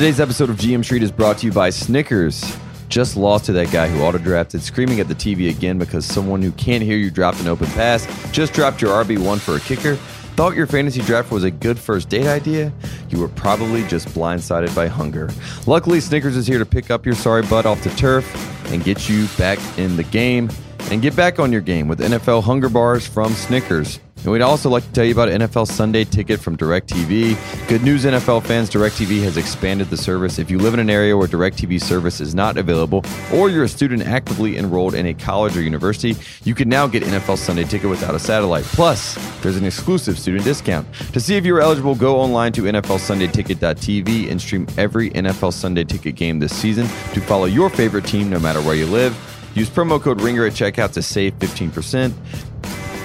Today's episode of GM Street is brought to you by Snickers. Just lost to that guy who auto drafted, screaming at the TV again because someone who can't hear you dropped an open pass, just dropped your RB1 for a kicker, thought your fantasy draft was a good first date idea, you were probably just blindsided by hunger. Luckily, Snickers is here to pick up your sorry butt off the turf and get you back in the game and get back on your game with NFL Hunger Bars from Snickers. And we'd also like to tell you about NFL Sunday Ticket from DirecTV. Good news, NFL fans, DirecTV has expanded the service. If you live in an area where DirecTV service is not available, or you're a student actively enrolled in a college or university, you can now get NFL Sunday Ticket without a satellite. Plus, there's an exclusive student discount. To see if you're eligible, go online to NFLSundayTicket.tv and stream every NFL Sunday Ticket game this season to follow your favorite team no matter where you live. Use promo code RINGER at checkout to save 15%.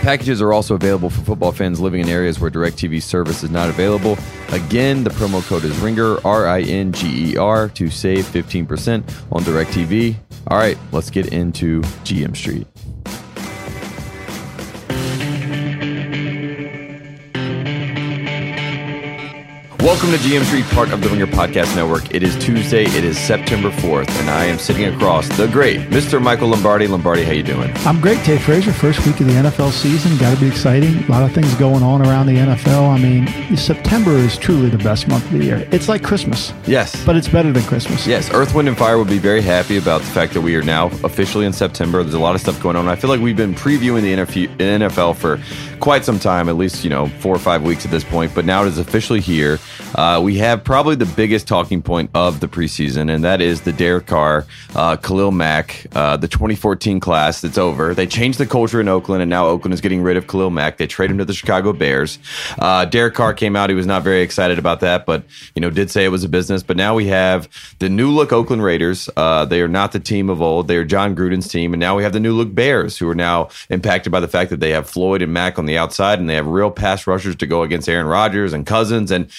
Packages are also available for football fans living in areas where DirecTV service is not available. Again, the promo code is RINGER, R I N G E R, to save 15% on DirecTV. All right, let's get into GM Street. Welcome to GM Street, part of the Ringer Podcast Network. It is Tuesday. It is September 4th, and I am sitting across the great Mr. Michael Lombardi. Lombardi, how you doing? I'm great, Tate Frazier. First week of the NFL season. Got to be exciting. A lot of things going on around the NFL. I mean, September is truly the best month of the year. It's like Christmas. Yes. But it's better than Christmas. Yes. Earth, Wind, and Fire would be very happy about the fact that we are now officially in September. There's a lot of stuff going on. I feel like we've been previewing the NFL for quite some time, at least, you know, four or five weeks at this point, but now it is officially here. Uh, we have probably the biggest talking point of the preseason, and that is the Derek Carr, uh, Khalil Mack, uh, the 2014 class that's over. They changed the culture in Oakland, and now Oakland is getting rid of Khalil Mack. They trade him to the Chicago Bears. Uh, Derek Carr came out; he was not very excited about that, but you know, did say it was a business. But now we have the new look Oakland Raiders. Uh, they are not the team of old; they are John Gruden's team, and now we have the new look Bears, who are now impacted by the fact that they have Floyd and Mack on the outside, and they have real pass rushers to go against Aaron Rodgers and Cousins and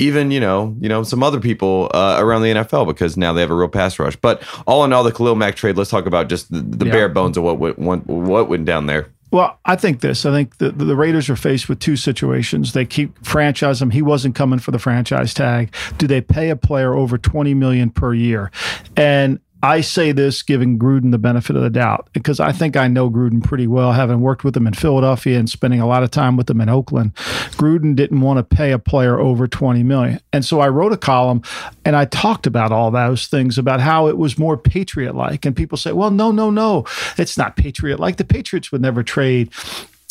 even you know you know some other people uh, around the NFL because now they have a real pass rush. But all in all, the Khalil Mack trade. Let's talk about just the, the yeah. bare bones of what went what went down there. Well, I think this. I think the, the Raiders are faced with two situations. They keep franchise him. He wasn't coming for the franchise tag. Do they pay a player over twenty million per year? And I say this giving Gruden the benefit of the doubt because I think I know Gruden pretty well, having worked with him in Philadelphia and spending a lot of time with him in Oakland. Gruden didn't want to pay a player over 20 million. And so I wrote a column and I talked about all those things about how it was more patriot like. And people say, well, no, no, no, it's not patriot like. The Patriots would never trade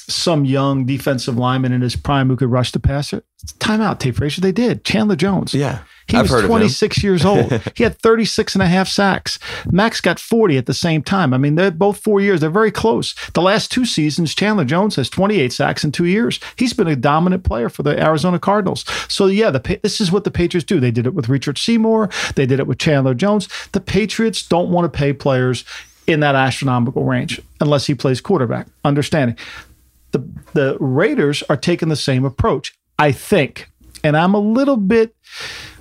some young defensive lineman in his prime who could rush the passer. Timeout, Tate Frazier. They did. Chandler Jones. Yeah. He I've was 26 years old. he had 36 and a half sacks. Mack's got 40 at the same time. I mean, they're both four years. They're very close. The last two seasons, Chandler Jones has 28 sacks in two years. He's been a dominant player for the Arizona Cardinals. So, yeah, the, this is what the Patriots do. They did it with Richard Seymour. They did it with Chandler Jones. The Patriots don't want to pay players in that astronomical range unless he plays quarterback. Understanding. The, the Raiders are taking the same approach, I think. And I'm a little bit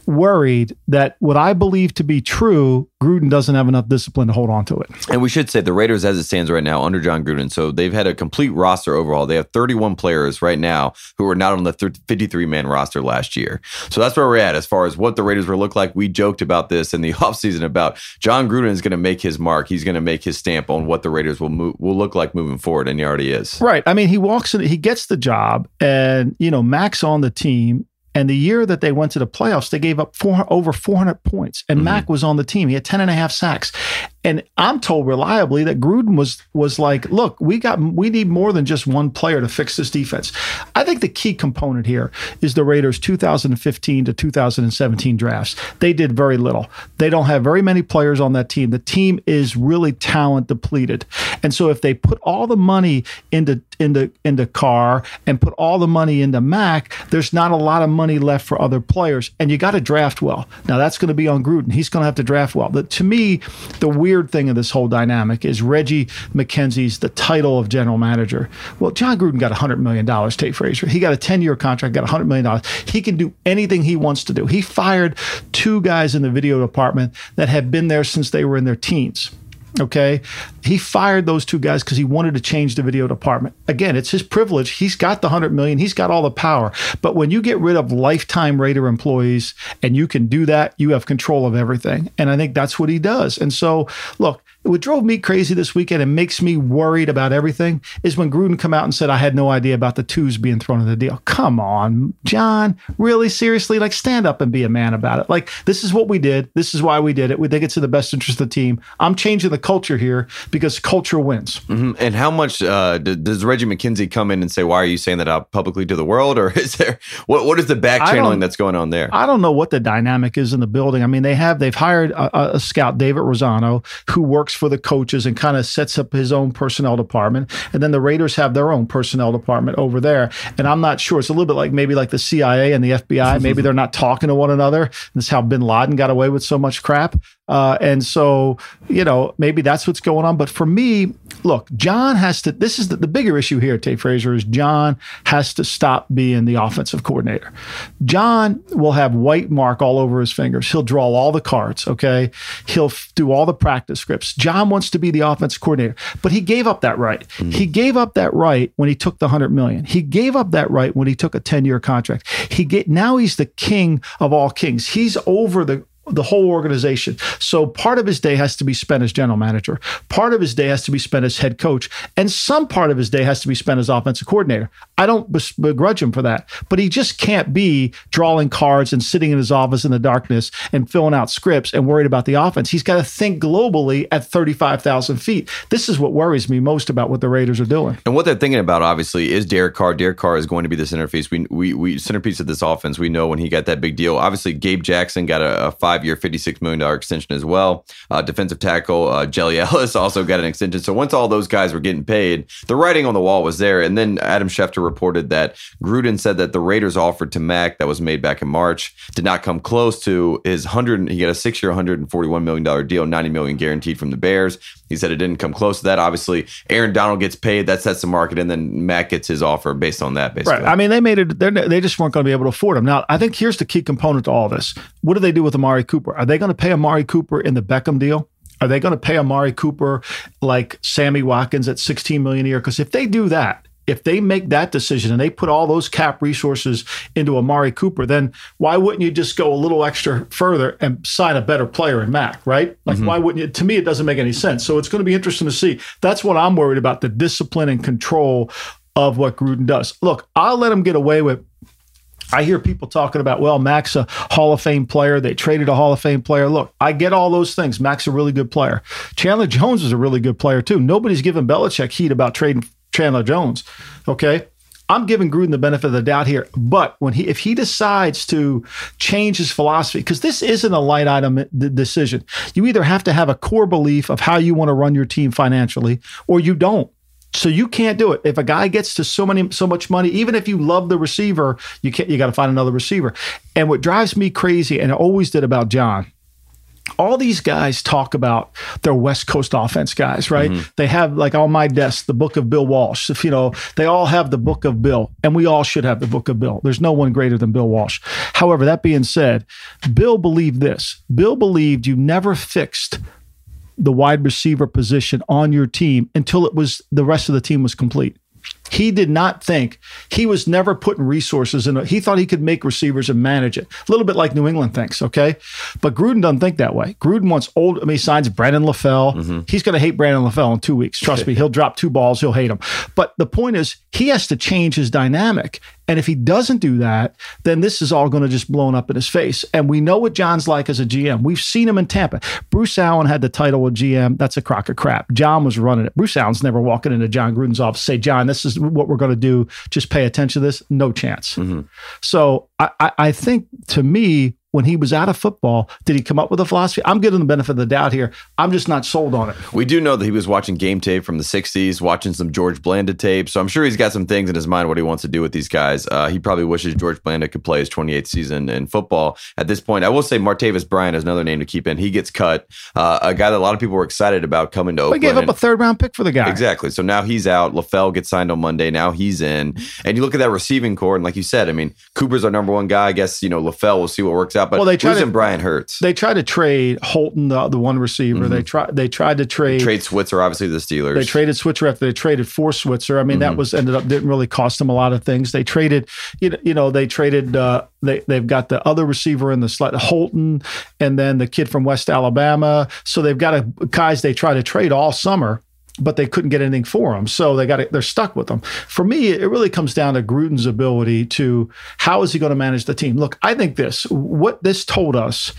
worried that what I believe to be true, Gruden doesn't have enough discipline to hold on to it. And we should say the Raiders, as it stands right now, under John Gruden, so they've had a complete roster overhaul. They have 31 players right now who are not on the 53 man roster last year. So that's where we're at as far as what the Raiders will look like. We joked about this in the offseason about John Gruden is going to make his mark. He's going to make his stamp on what the Raiders will move, will look like moving forward, and he already is. Right. I mean, he walks in, he gets the job, and you know, Mack's on the team and the year that they went to the playoffs, they gave up four, over 400 points. And mm-hmm. Mack was on the team. He had 10 and a half sacks. And I'm told reliably that Gruden was was like, look, we got we need more than just one player to fix this defense. I think the key component here is the Raiders 2015 to 2017 drafts. They did very little. They don't have very many players on that team. The team is really talent depleted. And so if they put all the money into into into Carr and put all the money into Mack, there's not a lot of money left for other players. And you got to draft well. Now that's going to be on Gruden. He's going to have to draft well. But to me, the weird thing of this whole dynamic is Reggie McKenzie's the title of general manager. Well, John Gruden got $100 million, Tate Frazier. He got a 10 year contract, got $100 million. He can do anything he wants to do. He fired two guys in the video department that had been there since they were in their teens. Okay. He fired those two guys because he wanted to change the video department. Again, it's his privilege. He's got the 100 million, he's got all the power. But when you get rid of lifetime Raider employees and you can do that, you have control of everything. And I think that's what he does. And so, look, what drove me crazy this weekend and makes me worried about everything is when Gruden come out and said I had no idea about the twos being thrown in the deal. Come on, John, really seriously, like stand up and be a man about it. Like this is what we did. This is why we did it. We think it's in the best interest of the team. I'm changing the culture here because culture wins. Mm-hmm. And how much uh, does Reggie McKenzie come in and say, "Why are you saying that out publicly to the world?" Or is there what what is the back channeling that's going on there? I don't know what the dynamic is in the building. I mean, they have they've hired a, a scout, David Razzano, who works for the coaches and kind of sets up his own personnel department. And then the Raiders have their own personnel department over there. And I'm not sure. It's a little bit like maybe like the CIA and the FBI. Maybe they're not talking to one another. This is how Bin Laden got away with so much crap. Uh, and so, you know, maybe that's what's going on. But for me, look, John has to, this is the, the bigger issue here, Tate Frazier, is John has to stop being the offensive coordinator. John will have white mark all over his fingers. He'll draw all the cards, okay? He'll f- do all the practice scripts. John wants to be the offensive coordinator, but he gave up that right. Mm-hmm. He gave up that right when he took the 100 million. He gave up that right when he took a 10 year contract. He get, now he's the king of all kings. He's over the the whole organization. So part of his day has to be spent as general manager. Part of his day has to be spent as head coach. And some part of his day has to be spent as offensive coordinator. I don't begrudge him for that, but he just can't be drawing cards and sitting in his office in the darkness and filling out scripts and worried about the offense. He's got to think globally at 35,000 feet. This is what worries me most about what the Raiders are doing. And what they're thinking about, obviously, is Derek Carr. Derek Carr is going to be the centerpiece. We, we, we centerpiece of this offense. We know when he got that big deal. Obviously, Gabe Jackson got a, a five year, $56 million extension as well. Uh, defensive tackle, uh, Jelly Ellis also got an extension. So once all those guys were getting paid, the writing on the wall was there. And then Adam Schefter reported that Gruden said that the Raiders offered to Mack that was made back in March did not come close to his 100. He got a six year, $141 million deal, 90 million guaranteed from the Bears. He said it didn't come close to that. Obviously, Aaron Donald gets paid. That sets the market. And then Mack gets his offer based on that, basically. Right. I mean, they made it, they just weren't going to be able to afford him. Now, I think here's the key component to all this. What do they do with Amari Cooper? Are they going to pay Amari Cooper in the Beckham deal? Are they going to pay Amari Cooper like Sammy Watkins at 16 million a year? Because if they do that, if they make that decision and they put all those cap resources into Amari Cooper, then why wouldn't you just go a little extra further and sign a better player in Mack, right? Like, mm-hmm. why wouldn't you? To me, it doesn't make any sense. So it's going to be interesting to see. That's what I'm worried about the discipline and control of what Gruden does. Look, I'll let him get away with I hear people talking about, well, Mack's a Hall of Fame player. They traded a Hall of Fame player. Look, I get all those things. Mack's a really good player. Chandler Jones is a really good player, too. Nobody's giving Belichick heat about trading Chandler Jones. Okay. I'm giving Gruden the benefit of the doubt here, but when he if he decides to change his philosophy, because this isn't a light item decision, you either have to have a core belief of how you want to run your team financially, or you don't. So you can't do it. If a guy gets to so many so much money, even if you love the receiver, you can't you got to find another receiver. And what drives me crazy, and I always did about John, all these guys talk about their West Coast offense guys, right? Mm-hmm. They have like on my desk the book of Bill Walsh. If you know, they all have the book of Bill, and we all should have the book of Bill. There's no one greater than Bill Walsh. However, that being said, Bill believed this. Bill believed you never fixed the wide receiver position on your team until it was the rest of the team was complete. He did not think he was never putting resources in. He thought he could make receivers and manage it. A little bit like New England thinks, okay? But Gruden doesn't think that way. Gruden wants old, I mean, he signs Brandon LaFell. Mm-hmm. He's going to hate Brandon LaFell in two weeks. Trust me, he'll drop two balls, he'll hate him. But the point is, he has to change his dynamic. And if he doesn't do that, then this is all going to just blown up in his face. And we know what John's like as a GM. We've seen him in Tampa. Bruce Allen had the title of GM. That's a crock of crap. John was running it. Bruce Allen's never walking into John Gruden's office say, John, this is what we're going to do. Just pay attention to this. No chance. Mm-hmm. So I, I think to me, when he was out of football, did he come up with a philosophy? I'm giving the benefit of the doubt here. I'm just not sold on it. We do know that he was watching game tape from the 60s, watching some George Blanda tape. So I'm sure he's got some things in his mind what he wants to do with these guys. Uh, he probably wishes George Blanda could play his 28th season in football. At this point, I will say Martavis Bryant is another name to keep in. He gets cut. Uh, a guy that a lot of people were excited about coming to Oakland. We gave up a third round pick for the guy. Exactly. So now he's out. LaFell gets signed on Monday. Now he's in. And you look at that receiving core, and like you said, I mean, Cooper's our number one guy. I guess, you know, LaFell, we'll see what works out. But Well, they tried losing to- Brian Hurts. They tried to trade Holton, the, the one receiver. Mm-hmm. They tried. They tried to trade. Trade Switzer, obviously the Steelers. They traded Switzer after they traded for Switzer. I mean, Mm-hmm. that was ended up didn't really cost them a lot of things. They traded, you know, you know they traded. Uh, they they've got the other receiver in the slot, Holton, and then the kid from West Alabama. So they've got a, guys they try to trade all summer. But they couldn't get anything for them, so they got it. They're stuck with them. For me, it really comes down to Gruden's ability to how is he going to manage the team. Look, I think this what this told us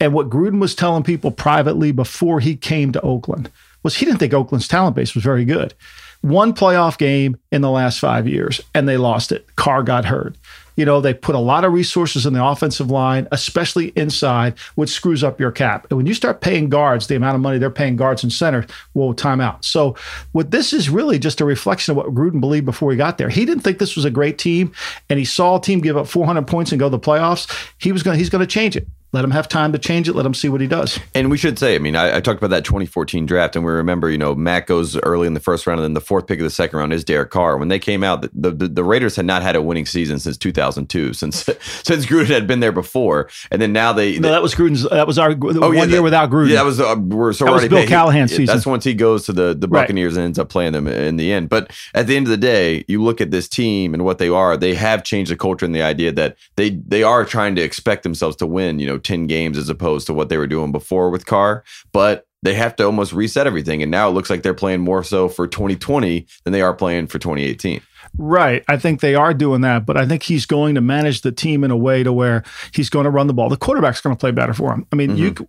and what Gruden was telling people privately before he came to Oakland was he didn't think Oakland's talent base was very good. One playoff game in the last five years, and they lost it. Carr got hurt. You know, they put a lot of resources in the offensive line, especially inside, which screws up your cap. And when you start paying guards the amount of money they're paying guards and center, well, timeout. So, what this is really just a reflection of what Gruden believed before he got there. He didn't think this was a great team, and he saw a team give up 400 points and go to the playoffs. He was going. He's going to change it. Let him have time to change it. Let him see what he does. And we should say, I mean, I, I talked about that 2014 draft, and we remember, you know, Mack goes early in the first round, and then the fourth pick of the second round is Derek Carr. When they came out, the, the, the Raiders had not had a winning season since 2002, since since Gruden had been there before, and then now they. No, that was Gruden's. That was our one Oh, yeah, year that- without Gruden. Yeah, that was uh, we're so That was already Bill Callahan's season. That's once he goes to the the Right. Buccaneers and ends up playing them in the end. But at the end of the day, you look at this team and what they are. They have changed the culture and the idea that they they are trying to expect themselves to win, you know, ten games as opposed to what they were doing before with Carr. But they have to almost reset everything, and now it looks like they're playing more so for 2020 than they are playing for 2018. Right. I think they are doing that, but I think he's going to manage the team in a way to where he's going to run the ball. The quarterback's going to play better for him. I mean, you. Mm-hmm.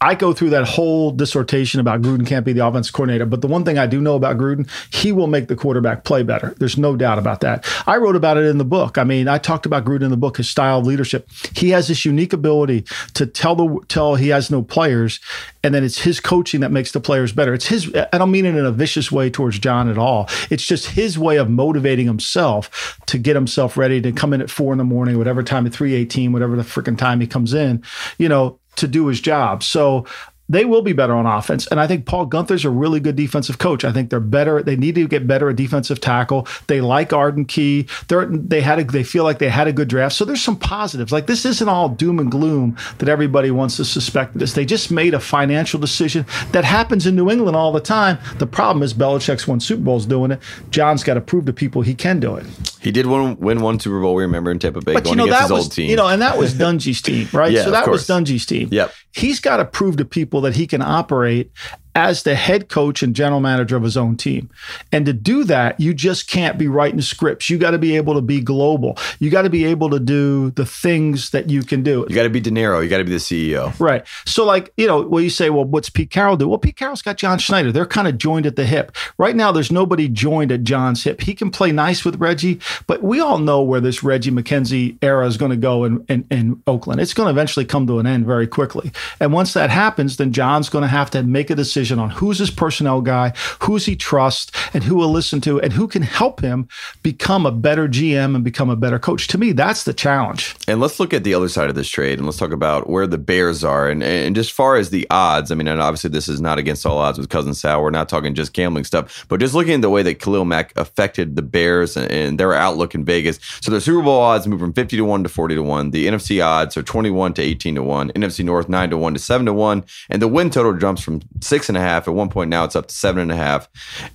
I go through that whole dissertation about Gruden can't be the offense coordinator, but the one thing I do know about Gruden, he will make the quarterback play better. There's no doubt about that. I wrote about it in the book. I mean, I talked about Gruden in the book, his style of leadership. He has this unique ability to tell the tell he has no players, and then it's his coaching that makes the players better. It's his. I don't mean it in a vicious way towards John at all. It's just his way of motivating himself to get himself ready to come in at four in the morning, whatever time at three eighteen, whatever the freaking time he comes in. You know, to do his job. So they will be better on offense. And I think Paul Guenther's a really good defensive coach. I think they're better. They need to get better at defensive tackle. They like Arden Key. They're they had a, they feel like they had a good draft. So there's some positives. Like this isn't all doom and gloom that everybody wants to suspect this. They just made a financial decision that happens in New England all the time. The problem is Belichick's won Super Bowls doing it. John's got to prove to people he can do it. He did win, win one Super Bowl. We remember in Tampa Bay But going you know that his was old team. you know, and that was Dungy's team, right? Yeah, so that was. Dungy's team. Yep. He's got to prove to people that he can operate as the head coach and general manager of his own team. And to do that, you just can't be writing scripts. You got to be able to be global. You got to be able to do the things that you can do. you got to be De Niro. You got to be the CEO. Right. So, like, you know, well, you say, well, what's Pete Carroll do? Well, Pete Carroll's got John Schneider. They're kind of joined at the hip. Right now, there's nobody joined at John's hip. He can play nice with Reggie, but we all know where this Reggie McKenzie era is going to go in, in, in Oakland. It's going to eventually come to an end very quickly. And once that happens, then John's going to have to make a decision on who's his personnel guy, who's he trusts, and who will listen to, and who can help him become a better GM and become a better coach. To me, that's the challenge. And let's look at the other side of this trade and let's talk about where the Bears are. And, and just far as the odds, I mean, and obviously this is not against all odds with Cousin Sal. We're not talking just gambling stuff, but just looking at the way that Khalil Mack affected the Bears and, and their outlook in Vegas. So the Super Bowl odds move from 50 to 1 to 40 to 1. The NFC odds are 21 to 18 to 1. NFC North 9 to 1 to 7 to 1. And the win total jumps from six 6.5. At one point now it's up to 7.5.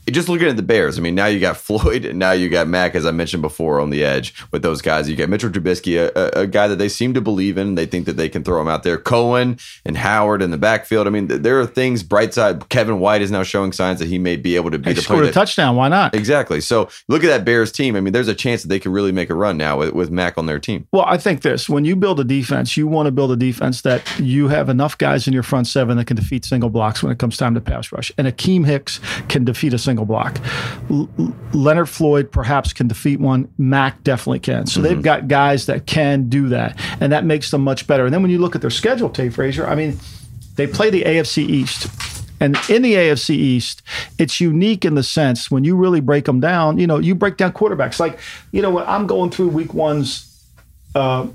Just looking at the Bears, I mean, now you got Floyd and now you got Mack, as I mentioned before, on the edge with those guys. You got Mitchell Trubisky, a, a, a guy that they seem to believe in. They think that they can throw him out there. Cohen and Howard in the backfield. I mean, th- there are things bright side. Kevin White is now showing signs that he may be able to be He the scored player a that, touchdown. Why not? Exactly. So look at that Bears team. I mean, there's a chance that they could really make a run now with, with Mack on their team. Well, I think this when you build a defense, you want to build a defense that you have enough guys in your front seven that can defeat single blocks when it comes time to pass rush. And Akiem Hicks can defeat a single block. L- Leonard Floyd perhaps can defeat one. Mack definitely can. So they've got guys that can do that. And that makes them much better. And then when you look at their schedule, Tate Frazier, I mean, they play the AFC East. And in the AFC East, it's unique in the sense when you really break them down, you know, you break down quarterbacks. Like, you know, when I'm going through week one's uh,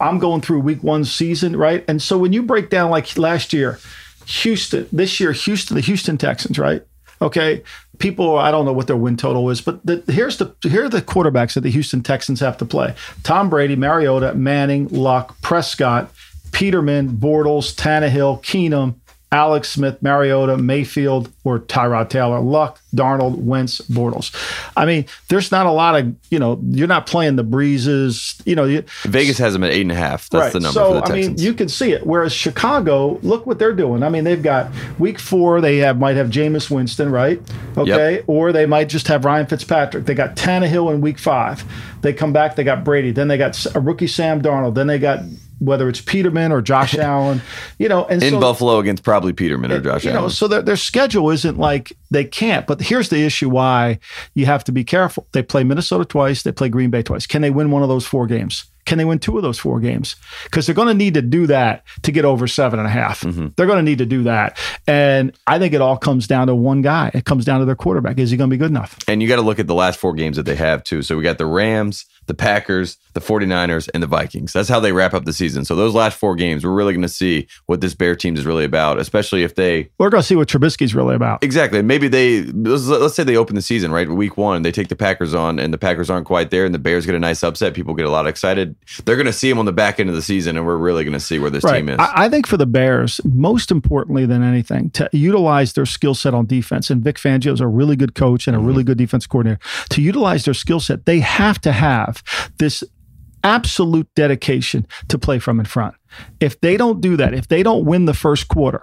I'm going through week one season, right? And so when you break down like last year, Houston, this year, Houston, the Houston Texans, right? Okay. people, I don't know what their win total is, but the, here's the here are the quarterbacks that the Houston Texans have to play: Tom Brady, Mariota, Manning, Luck, Prescott, Peterman, Bortles, Tannehill, Keenum, Alex Smith, Mariota, Mayfield, or Tyrod Taylor, Luck, Darnold, Wentz, Bortles. I mean, there's not a lot of, you know, you're not playing the Breeses. You know, you, Vegas has them at eight and a half. That's right. the number so, for the I mean, you can see it. Whereas Chicago, look what they're doing. I mean, they've got week four, they have might have Jameis Winston, right? Okay. Or they might just have Ryan Fitzpatrick. They got Tannehill in week five. They come back, they got Brady. Then they got a rookie Sam Darnold. Then they got whether it's Peterman or Josh Allen, you know, and in so, Buffalo against probably Peterman or Josh you know, Allen. so their, their schedule isn't like they can't. But here's the issue why you have to be careful. They play Minnesota twice, they play Green Bay twice. Can they win one of those four games? Can they win two of those four games? Because they're going to need to do that to get over seven and a half. Mm-hmm. They're going to need to do that. And I think it all comes down to one guy. It comes down to their quarterback. Is he going to be good enough? And you got to look at the last four games that they have too. So we got the Rams, the Packers, the 49ers, and the Vikings. That's how they wrap up the season. So those last four games, we're really going to see what this Bear team is really about, especially if they We're going to see what Trubisky's really about. Exactly. Maybe they let's, let's say they open the season right week one. They take the Packers on, and the Packers aren't quite there, and the Bears get a nice upset. People get a lot excited. They're going to see them on the back end of the season, and we're really going to see where this Right. team is. I, I think for the Bears, most importantly than anything, to utilize their skill set on defense. And Vic Fangio is a really good coach and a really mm-hmm. good defense coordinator. To utilize their skill set, they have to have this absolute dedication to play from in front. If they don't do that, if they don't win the first quarter,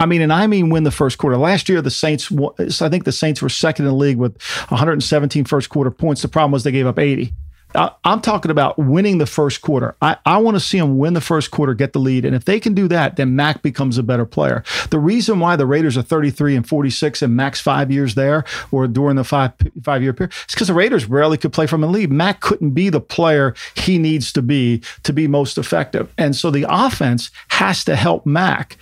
I mean, and I mean win the first quarter. Last year, the Saints, I think the Saints were second in the league with 117 first quarter points. The problem was they gave up 80. I- I'm talking about winning the first quarter. I, I want to see them win the first quarter, get the lead. And if they can do that, then Mack becomes a better player. The reason why the Raiders are 33 and 46 and Mack's five years there or during the five five year period is because the Raiders rarely could play from the lead. Mack couldn't be the player he needs to be to be most effective. And so the offense has to help Mack.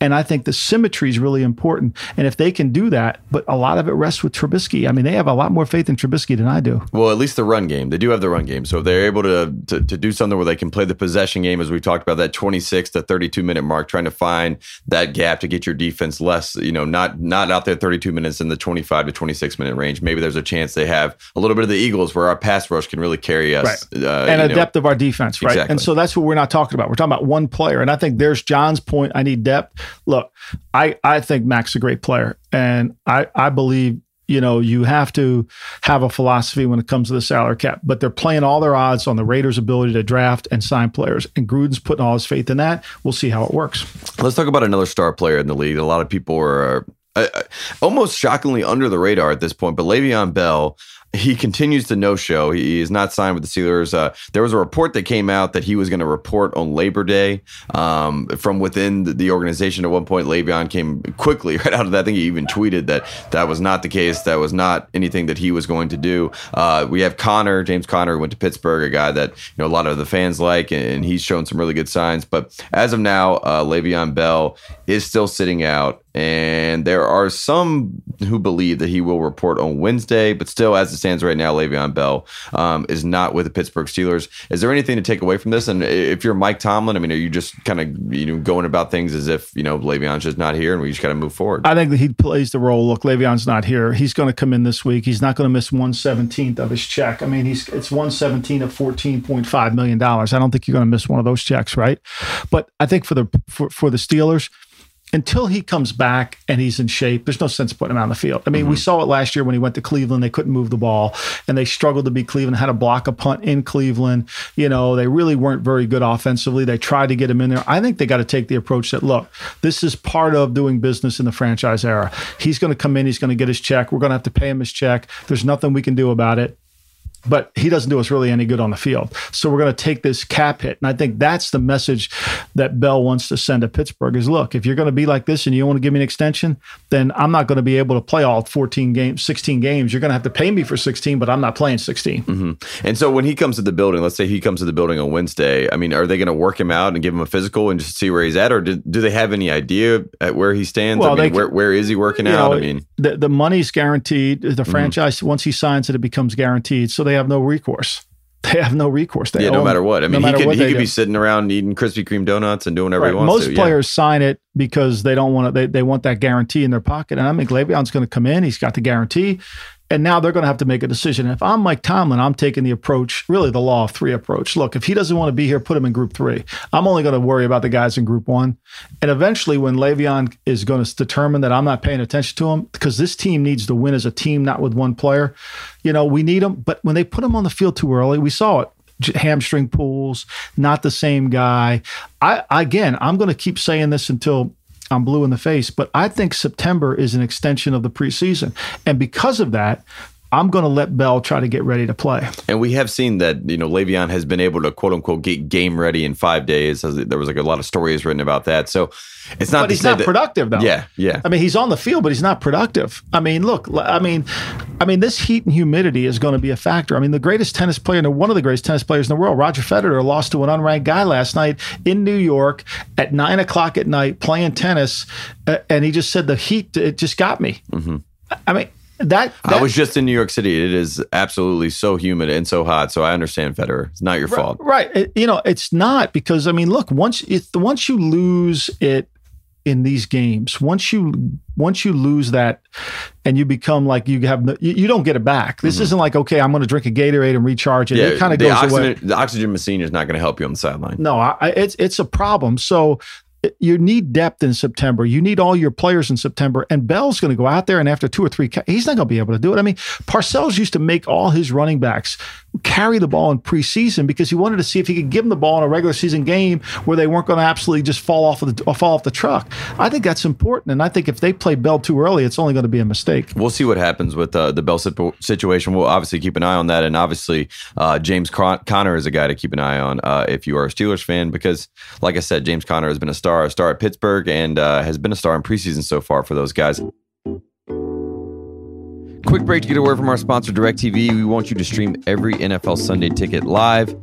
And I think the symmetry is really important. And if they can do that, but a lot of it rests with Trubisky. I mean, they have a lot more faith in Trubisky than I do. Well, at least the run game. They do have the run game. So if they're able to, to to do something where they can play the possession game, as we talked about, that 26 to 32 minute mark, trying to find that gap to get your defense less, you know, not not out there 32 minutes in the 25 to 26 minute range. Maybe there's a chance they have a little bit of the Eagles where our pass rush can really carry us. Right. Uh, and a know. depth of our defense, right? Exactly. And so that's what we're not talking about. We're talking about one player. And I think there's John's point. I need depth. Look, I, I think Mack's a great player. And I, I believe, you know, you have to have a philosophy when it comes to the salary cap. But they're playing all their odds on the Raiders' ability to draft and sign players. And Gruden's putting all his faith in that. We'll see how it works. Let's talk about another star player in the league. A lot of people are uh, uh, almost shockingly under the radar at this point, but Le'Veon Bell. He continues to no show. He is not signed with the Steelers. Uh, there was a report that came out that he was going to report on Labor Day um, from within the, the organization. At one point, Le'Veon came quickly right out of that. I think he even tweeted that that was not the case. That was not anything that he was going to do. Uh, we have Conner, James Conner, who went to Pittsburgh, a guy that you know a lot of the fans like, and he's shown some really good signs. But as of now, uh, Le'Veon Bell is still sitting out. And there are some who believe that he will report on Wednesday, but still, as it stands right now, Le'Veon Bell um, is not with the Pittsburgh Steelers. Is there anything to take away from this? And if you're Mike Tomlin, I mean, are you just kind of you know going about things as if you know Le'Veon's just not here and we just got to move forward? I think that he plays the role. Look, Le'Veon's not here. He's going to come in this week. He's not going to miss one seventeenth of his check. I mean, he's it's one seventeenth of fourteen point five million dollars. I don't think you're going to miss one of those checks, right? But I think for the for, for the Steelers, until he comes back and he's in shape, there's no sense putting him on the field. I mean, we mm-hmm. saw it last year when he went to Cleveland. They couldn't move the ball and they struggled to beat Cleveland, had to block a punt in Cleveland. You know, they really weren't very good offensively. They tried to get him in there. I think they got to take the approach that, look, this is part of doing business in the franchise era. He's going to come in, he's going to get his check. We're going to have to pay him his check. There's nothing we can do about it but he doesn't do us really any good on the field. So we're going to take this cap hit. And I think that's the message that Bell wants to send to Pittsburgh is look, if you're going to be like this and you want to give me an extension, then I'm not going to be able to play all 14 games, 16 games. You're going to have to pay me for 16, but I'm not playing 16. Mm-hmm. And so when he comes to the building, let's say he comes to the building on Wednesday, I mean, are they going to work him out and give him a physical and just see where he's at? Or do, do they have any idea at where he stands? Well, I mean, they- where, where is he working out? know, I mean, the, the money's guaranteed. The franchise, once he signs it, it becomes guaranteed. So they have no recourse. they have no recourse. They yeah, no matter what. I no mean, he could he they could be sitting around eating Krispy Kreme donuts and doing whatever he wants Most to. yeah. players sign it because they don't want to. They, they want that guarantee in their pocket. And I think Le'Veon's going to come in. He's got the guarantee, and now they're going to have to make a decision. And if I'm Mike Tomlin, I'm taking the approach, really the law of three approach. Look, if he doesn't want to be here, put him in Group Three. I'm only going to worry about the guys in Group One, and eventually, when Le'Veon is going to determine that I'm not paying attention to him because this team needs to win as a team, not with one player. You know, we need him, but when they put him on the field too early, we saw it hamstring pulls, not the same guy. I again, I'm going to keep saying this until I'm blue in the face, but I think September is an extension of the preseason, and because of that. I'm going to let Bell try to get ready to play. And we have seen that, you know, Le'Veon has been able to quote unquote get game ready in five days. There was like a lot of stories written about that. So it's not But he's not that- productive though. Yeah, yeah. I mean, he's on the field, but he's not productive. I mean, look, I mean, I mean, this heat and humidity is going to be a factor. I mean, the greatest tennis player, one of the greatest tennis players in the world, Roger Federer, lost to an unranked guy last night in New York at nine o'clock at night playing tennis, uh, and he just said the heat it just got me. I mean, that, I that was just in New York City. It is absolutely so humid and so hot. So I understand Federer. It's not your fault. Right. It- you know, it's not because I mean, look, once if once you lose it in these games, once you once you lose that and you become like you have no, you, you don't get it back. This isn't like okay, I'm going to drink a Gatorade and recharge it. Mm-hmm. Yeah, it kind of goes oxygen, away. The oxygen machine is not going to help you on the sideline. No, I, I- it's it's a problem. So you need depth in September. You need all your players in September. And Bell's going to go out there and after two or three, he's not going to be able to do it. I mean, Parcells used to make all his running backs carry the ball in preseason because he wanted to see if he could give them the ball in a regular season game where they weren't going to absolutely just fall off of the uh, fall off the truck. I think that's important. And I think if they play Bell too early, it's only going to be a mistake. We'll see what happens with uh, the Bell situation. We'll obviously keep an eye on that, and obviously uh, James Con- Conner is a guy to keep an eye on uh, if you are a Steelers fan, because like I said, James Conner has been a star, a star at Pittsburgh, and uh, has been a star in preseason so far for those guys. Quick break to get a word from our sponsor, DirecTV. We want you to stream every NFL Sunday ticket live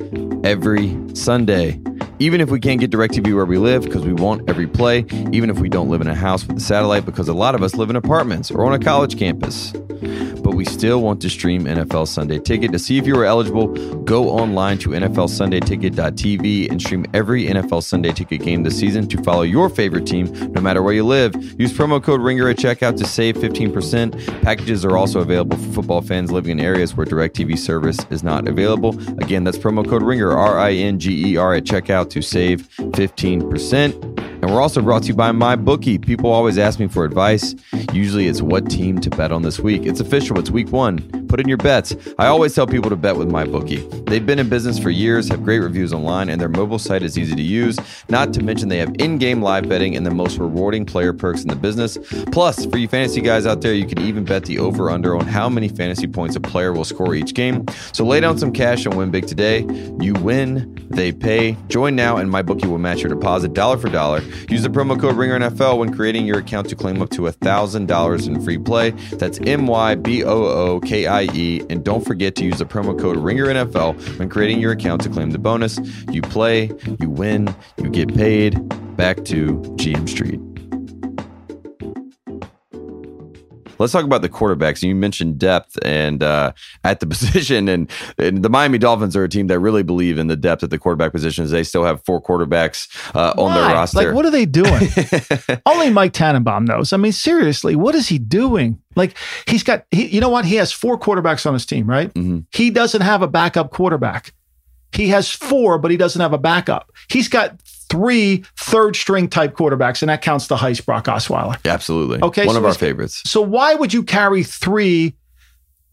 every Sunday. Even if we can't get DirecTV where we live, because we want every play, even if we don't live in a house with a satellite, because a lot of us live in apartments or on a college campus. But we still want to stream NFL Sunday Ticket. To see if you are eligible, go online to NFLSundayTicket.tv and stream every NFL Sunday Ticket game this season to follow your favorite team no matter where you live. Use promo code RINGER at checkout to save 15%. Packages are also available for football fans living in areas where DirecTV service is not available. Again, that's promo code RINGER, R I N G E R, at checkout to save 15%. And we're also brought to you by MyBookie. People always ask me for advice. Usually it's what team to bet on this week. It's official, it's week one. Put in your bets. I always tell people to bet with MyBookie. They've been in business for years, have great reviews online, and their mobile site is easy to use. Not to mention they have in game live betting and the most rewarding player perks in the business. Plus, for you fantasy guys out there, you can even bet the over under on how many fantasy points a player will score each game. So lay down some cash and win big today. You win, they pay. Join now, and MyBookie will match your deposit dollar for dollar. Use the promo code RINGERNFL when creating your account to claim up to $1,000 in free play. That's M Y B O O K I E. And don't forget to use the promo code RINGERNFL when creating your account to claim the bonus. You play, you win, you get paid. Back to GM Street. Let's talk about the quarterbacks. You mentioned depth and uh, at the position, and, and the Miami Dolphins are a team that really believe in the depth at the quarterback positions. They still have four quarterbacks uh, on their roster. Like, what are they doing? Only Mike Tannenbaum knows. I mean, seriously, what is he doing? Like, he's got, he, you know what? He has four quarterbacks on his team, right? Mhm. He doesn't have a backup quarterback. He has four, but he doesn't have a backup. He's got three third string type quarterbacks, and that counts the Heist Brock Osweiler. Absolutely. Okay, One so of our favorites. So why would you carry three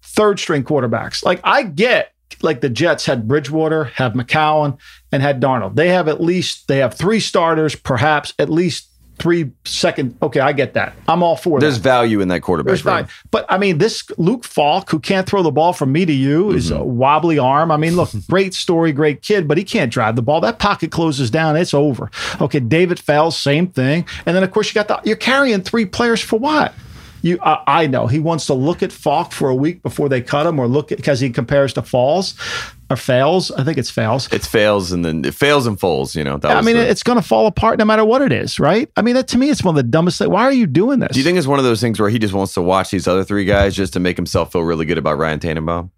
third string quarterbacks? Like I get like the Jets had Bridgewater, have McCown, and had Darnold. They have at least they have three starters, perhaps at least three second. Okay, I get that. I'm all for it. There's that. value in that quarterback. There's fine. But I mean, this Luke Falk, who can't throw the ball from me to you, is Mm-hmm. a wobbly arm. I mean, look, great story, great kid, but he can't drive the ball. That pocket closes down, it's over. Okay, David Fales, same thing. And then of course you got the you're carrying three players for what? You, I I know he wants to look at Falk for a week before they cut him, or look at because he compares to Falls or Fails. I think it's Fails. It fails and then it fails and falls. You know. That I mean, the- it's going to fall apart no matter what it is, right? I mean, that to me, it's one of the dumbest things. Why are you doing this? do you think it's one of those things where he just wants to watch these other three guys just to make himself feel really good about Ryan Tannenbaum?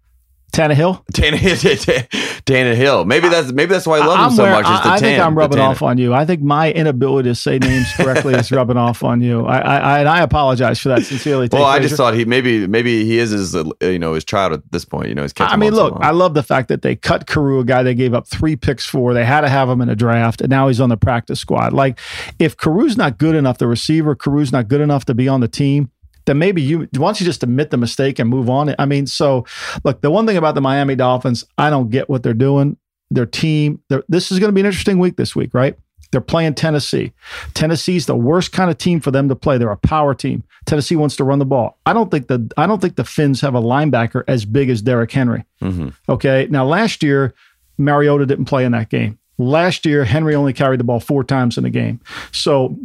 Tannehill. Tannehill. Tannehill. Maybe that's maybe that's why I love I'm him so where- much. I, I think I'm rubbing off on you. I think my inability to say names correctly is rubbing off on you. I, I, I and I apologize for that sincerely. Well, I just thought he maybe maybe he is his you know his child at this point. You know he's I mean, on so look. I love the fact that they cut Carroo, a guy they gave up three picks for. They had to have him in a draft, and now he's on the practice squad. Like, if Carroo's not good enough, the receiver, Carroo's not good enough to be on the team, then maybe you, don't you just admit the mistake and move on? I mean, so look, the one thing about the Miami Dolphins, I don't get what they're doing. Their team, this is going to be an interesting week this week, right? They're playing Tennessee. Tennessee's the worst kind of team for them to play. They're a power team. Tennessee wants to run the ball. I don't think the I don't think the Finns have a linebacker as big as Derrick Henry. Mhm. Okay. Now last year, Mariota didn't play in that game. Last year, Henry only carried the ball four times in the game. So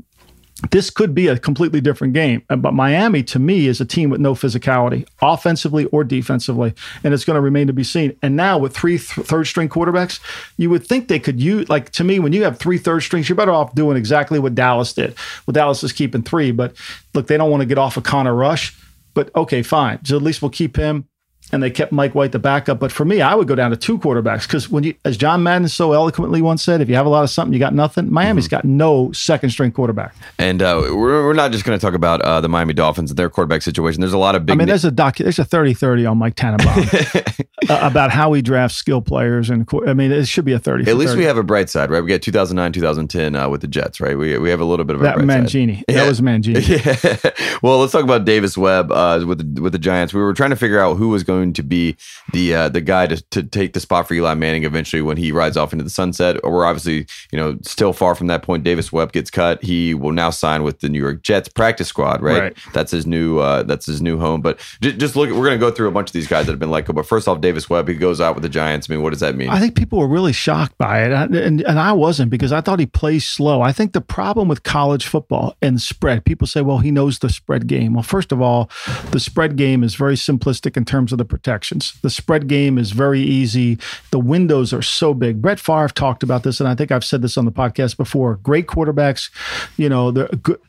this could be a completely different game. Uh, But Miami, to me, is a team with no physicality, offensively or defensively, and it's going to remain to be seen. And now with three th- third string quarterbacks, you would think they could use, like to me, when you have three third strings, you're better off doing exactly what Dallas did. Well, Dallas is keeping three, but look, they don't want to get off of Connor Rush. But okay, fine. So at least we'll keep him. And they kept Mike White the backup. But for me, I would go down to two quarterbacks because when you, as John Madden so eloquently once said, if you have a lot of something, you got nothing. Miami's got no second string quarterback. And uh, we're, we're not just going to talk about uh, the Miami Dolphins and their quarterback situation. There's a lot of big. I mean, there's a doc, there's a 30-30 on Mike Tannenbaum uh, about how he drafts skill players, and I mean, it should be a 30. at least we have a bright side, right? We got 2009, 2010 uh, with the Jets, right? We, we have a little bit of a that. Mangini. Yeah. That was Mangini. Yeah. well, let's talk about Davis Webb uh, with the, with the Giants. We were trying to figure out who was going to be the uh, the guy to, to take the spot for Eli Manning eventually when he rides off into the sunset. We're obviously you know still far from that point. Davis Webb gets cut. He will now sign with the New York Jets practice squad. Right. Right. That's his new uh, that's his new home. But just, just look, we're going to go through a bunch of these guys that have been let go. But first off, Davis Webb he goes out with the Giants. I mean, what does that mean? I think people were really shocked by it, and, and and I wasn't because I thought he plays slow. I think the problem with college football and spread, people say, well, he knows the spread game. Well, first of all, the spread game is very simplistic in terms of the protections. The spread game is very easy. The windows are so big. Brett Favre talked about this, and I think I've said this on the podcast before. Great quarterbacks, you know,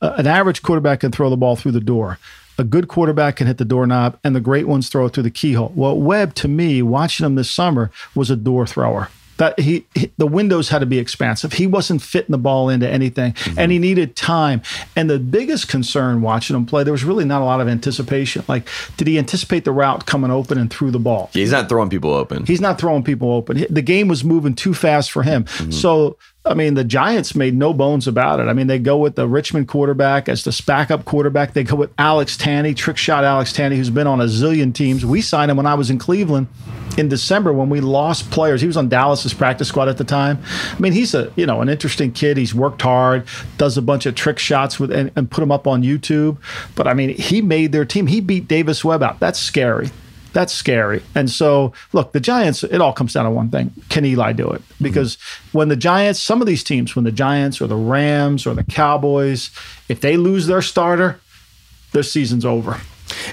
an average quarterback can throw the ball through the door a good quarterback can hit the doorknob, and the great ones throw it through the keyhole. Well, Webb, to me, watching him this summer, was a door thrower. That he, he the windows had to be expansive. He wasn't fitting the ball into anything, and he mm-hmm. needed time. And the biggest concern watching him play, there was really not a lot of anticipation. Like, did he anticipate the route coming open and through the ball? He's not throwing people open. He's not throwing people open. The game was moving too fast for him. Mm-hmm. So, I mean, the Giants made no bones about it. I mean, they go with the Richmond quarterback as the backup quarterback. They go with Alex Tanney, trick shot Alex Tanney, who's been on a zillion teams. We signed him when I was in Cleveland in December when we lost players. He was on Dallas's practice squad at the time. I mean, he's a you know an interesting kid. He's worked hard, does a bunch of trick shots with and, and put them up on YouTube. But I mean, he made their team. He beat Davis Webb out. That's scary. That's scary. And so, look, the Giants, it all comes down to one thing. Can Eli do it? Mm-hmm. Because when the Giants, some of these teams, when the Giants or the Rams or the Cowboys, if they lose their starter, their season's over.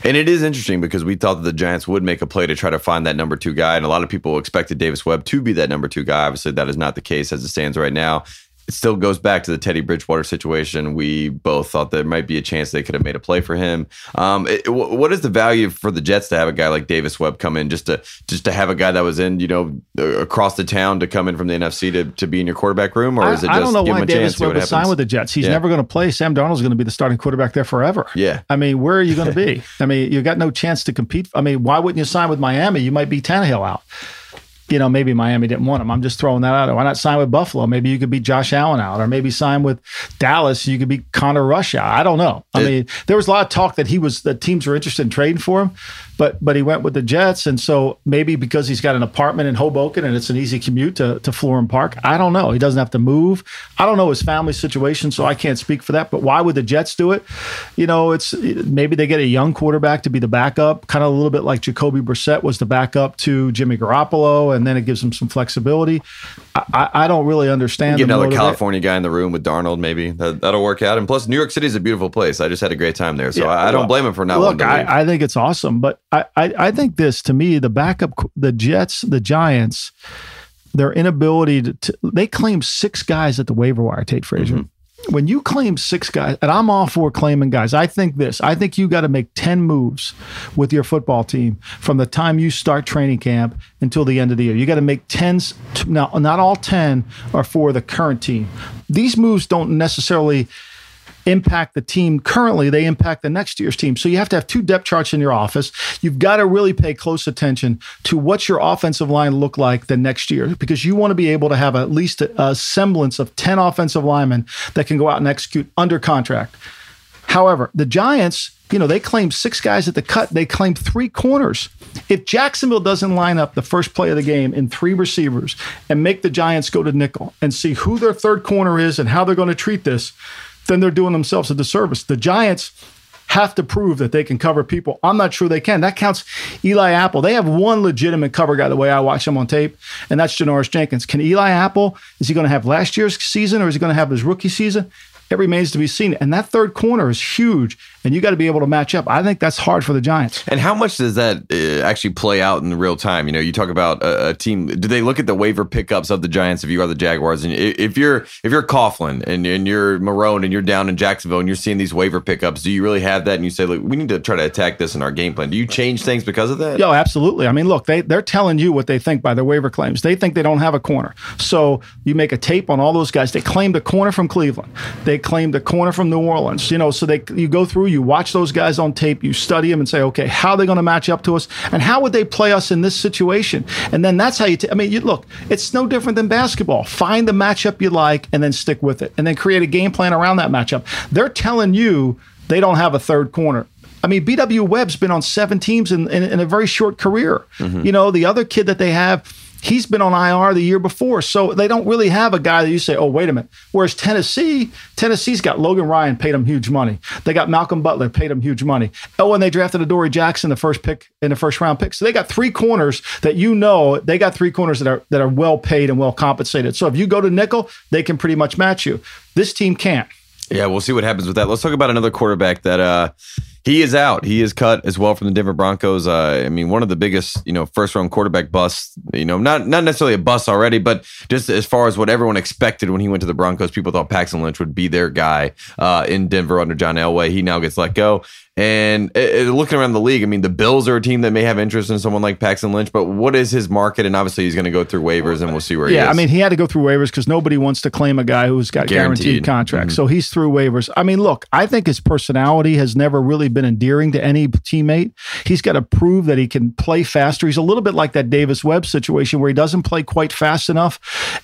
And it is interesting because we thought that the Giants would make a play to try to find that number two guy. And a lot of people expected Davis Webb to be that number two guy. Obviously, that is not the case as it stands right now. It still goes back to the Teddy Bridgewater situation. We both thought there might be a chance they could have made a play for him. Um, it, wh- what is the value for the Jets to have a guy like Davis Webb come in just to just to have a guy that was in you know across the town to come in from the NFC to, to be in your quarterback room, or is it I, just I don't know give why him a chance, Davis Webb would sign with the Jets. He's Yeah. never going to play. Sam Darnold's going to be the starting quarterback there forever. Yeah. I mean, where are you going to be? I mean, you got no chance to compete. I mean, why wouldn't you sign with Miami? You might be Tannehill out. You know, maybe Miami didn't want him. I'm just throwing that out. Why not sign with Buffalo? Maybe you could beat Josh Allen out, or maybe sign with Dallas. You could be Connor Rush out. I don't know. I mean, there was a lot of talk that he was that teams were interested in trading for him, but but he went with the Jets, and so maybe because he's got an apartment in Hoboken and it's an easy commute to to Florham Park. I don't know. He doesn't have to move. I don't know his family situation, so I can't speak for that. But why would the Jets do it? You know, it's maybe they get a young quarterback to be the backup, kind of a little bit like Jacoby Brissett was the backup to Jimmy Garoppolo, and then it gives them some flexibility. I, I, don't really understand. Get another California guy in the room with Darnold, maybe that, that'll work out. And plus, New York City is a beautiful place. I just had a great time there, so Yeah, I, I don't well, blame him for not Look, wanting to leave. I, I think it's awesome, but I, I, I think this to me, the backup, the Jets, the Giants, their inability to, to they claim six guys at the waiver wire, Tate Frazier. Mm-hmm. when you claim six guys, and I'm all for claiming guys, I think this. I think you got to make 10 moves with your football team from the time you start training camp until the end of the year. You got to make 10s. Now, not all 10 are for the current team. These moves don't necessarily impact the team currently, they impact the next year's team. So you have to have two depth charts in your office. You've got to really pay close attention to what your offensive line look like the next year because you want to be able to have at least a, a semblance of 10 offensive linemen that can go out and execute under contract. However, the Giants, you know, they claim six guys at the cut. They claim three corners. If Jacksonville doesn't line up the first play of the game in three receivers and make the Giants go to nickel and see who their third corner is and how they're going to treat this, then they're doing themselves a disservice. The Giants have to prove that they can cover people. I'm not sure they can. That counts Eli Apple. They have one legitimate cover guy the way I watch him on tape, and that's Janoris Jenkins. Can Eli Apple, is he going to have last year's season or is he going to have his rookie season? It remains to be seen. And that third corner is huge, and you got to be able to match up. I think that's hard for the Giants. And how much does that uh, actually play out in real time? You know, you talk about a, a, team. Do they look at the waiver pickups of the Giants if you are the Jaguars? And if you're if you're Coughlin and, and you're Marrone and you're down in Jacksonville and you're seeing these waiver pickups, do you really have that? And you say, look, we need to try to attack this in our game plan. Do you change things because of that? Yo, absolutely. I mean, look, they they're telling you what they think by their waiver claims. They think they don't have a corner, so you make a tape on all those guys. They claim the corner from Cleveland. They claim the corner from New Orleans. You know, so they you go through, you watch those guys on tape, you study them, and say, okay, how are they going to match up to us, and how would they play us in this situation? And then that's how you. T- I mean, you look, it's no different than basketball. Find the matchup you like, and then stick with it, and then create a game plan around that matchup. They're telling you they don't have a third corner. I mean, BW Webb's been on seven teams in, in, in a very short career. Mm-hmm. You know, the other kid that they have he's been on IR the year before. So they don't really have a guy that you say, oh, wait a minute. Whereas Tennessee, Tennessee's got Logan Ryan, paid him huge money. They got Malcolm Butler, paid him huge money. Oh, and they drafted Adoree Jackson, the first pick in the first round pick. So they got three corners that you know they got three corners that are that are well paid and well compensated. So if you go to nickel, they can pretty much match you. This team can't. Yeah, we'll see what happens with that. Let's talk about another quarterback that uh he is out. He is cut as well from the Denver Broncos. Uh, I mean, one of the biggest, you know, first round quarterback busts. You know, not not necessarily a bust already, but just as far as what everyone expected when he went to the Broncos, people thought Paxton Lynch would be their guy uh, in Denver under John Elway. He now gets let go. And it, it, looking around the league, I mean, the Bills are a team that may have interest in someone like Paxton Lynch, but what is his market? And obviously, he's going to go through waivers, and we'll see where yeah, he is. Yeah, I mean, he had to go through waivers because nobody wants to claim a guy who's got guaranteed, guaranteed contract. Mm-hmm. So he's through waivers. I mean, look, I think his personality has never really been endearing to any teammate. He's got to prove that he can play faster. He's a little bit like that Davis Webb situation where he doesn't play quite fast enough.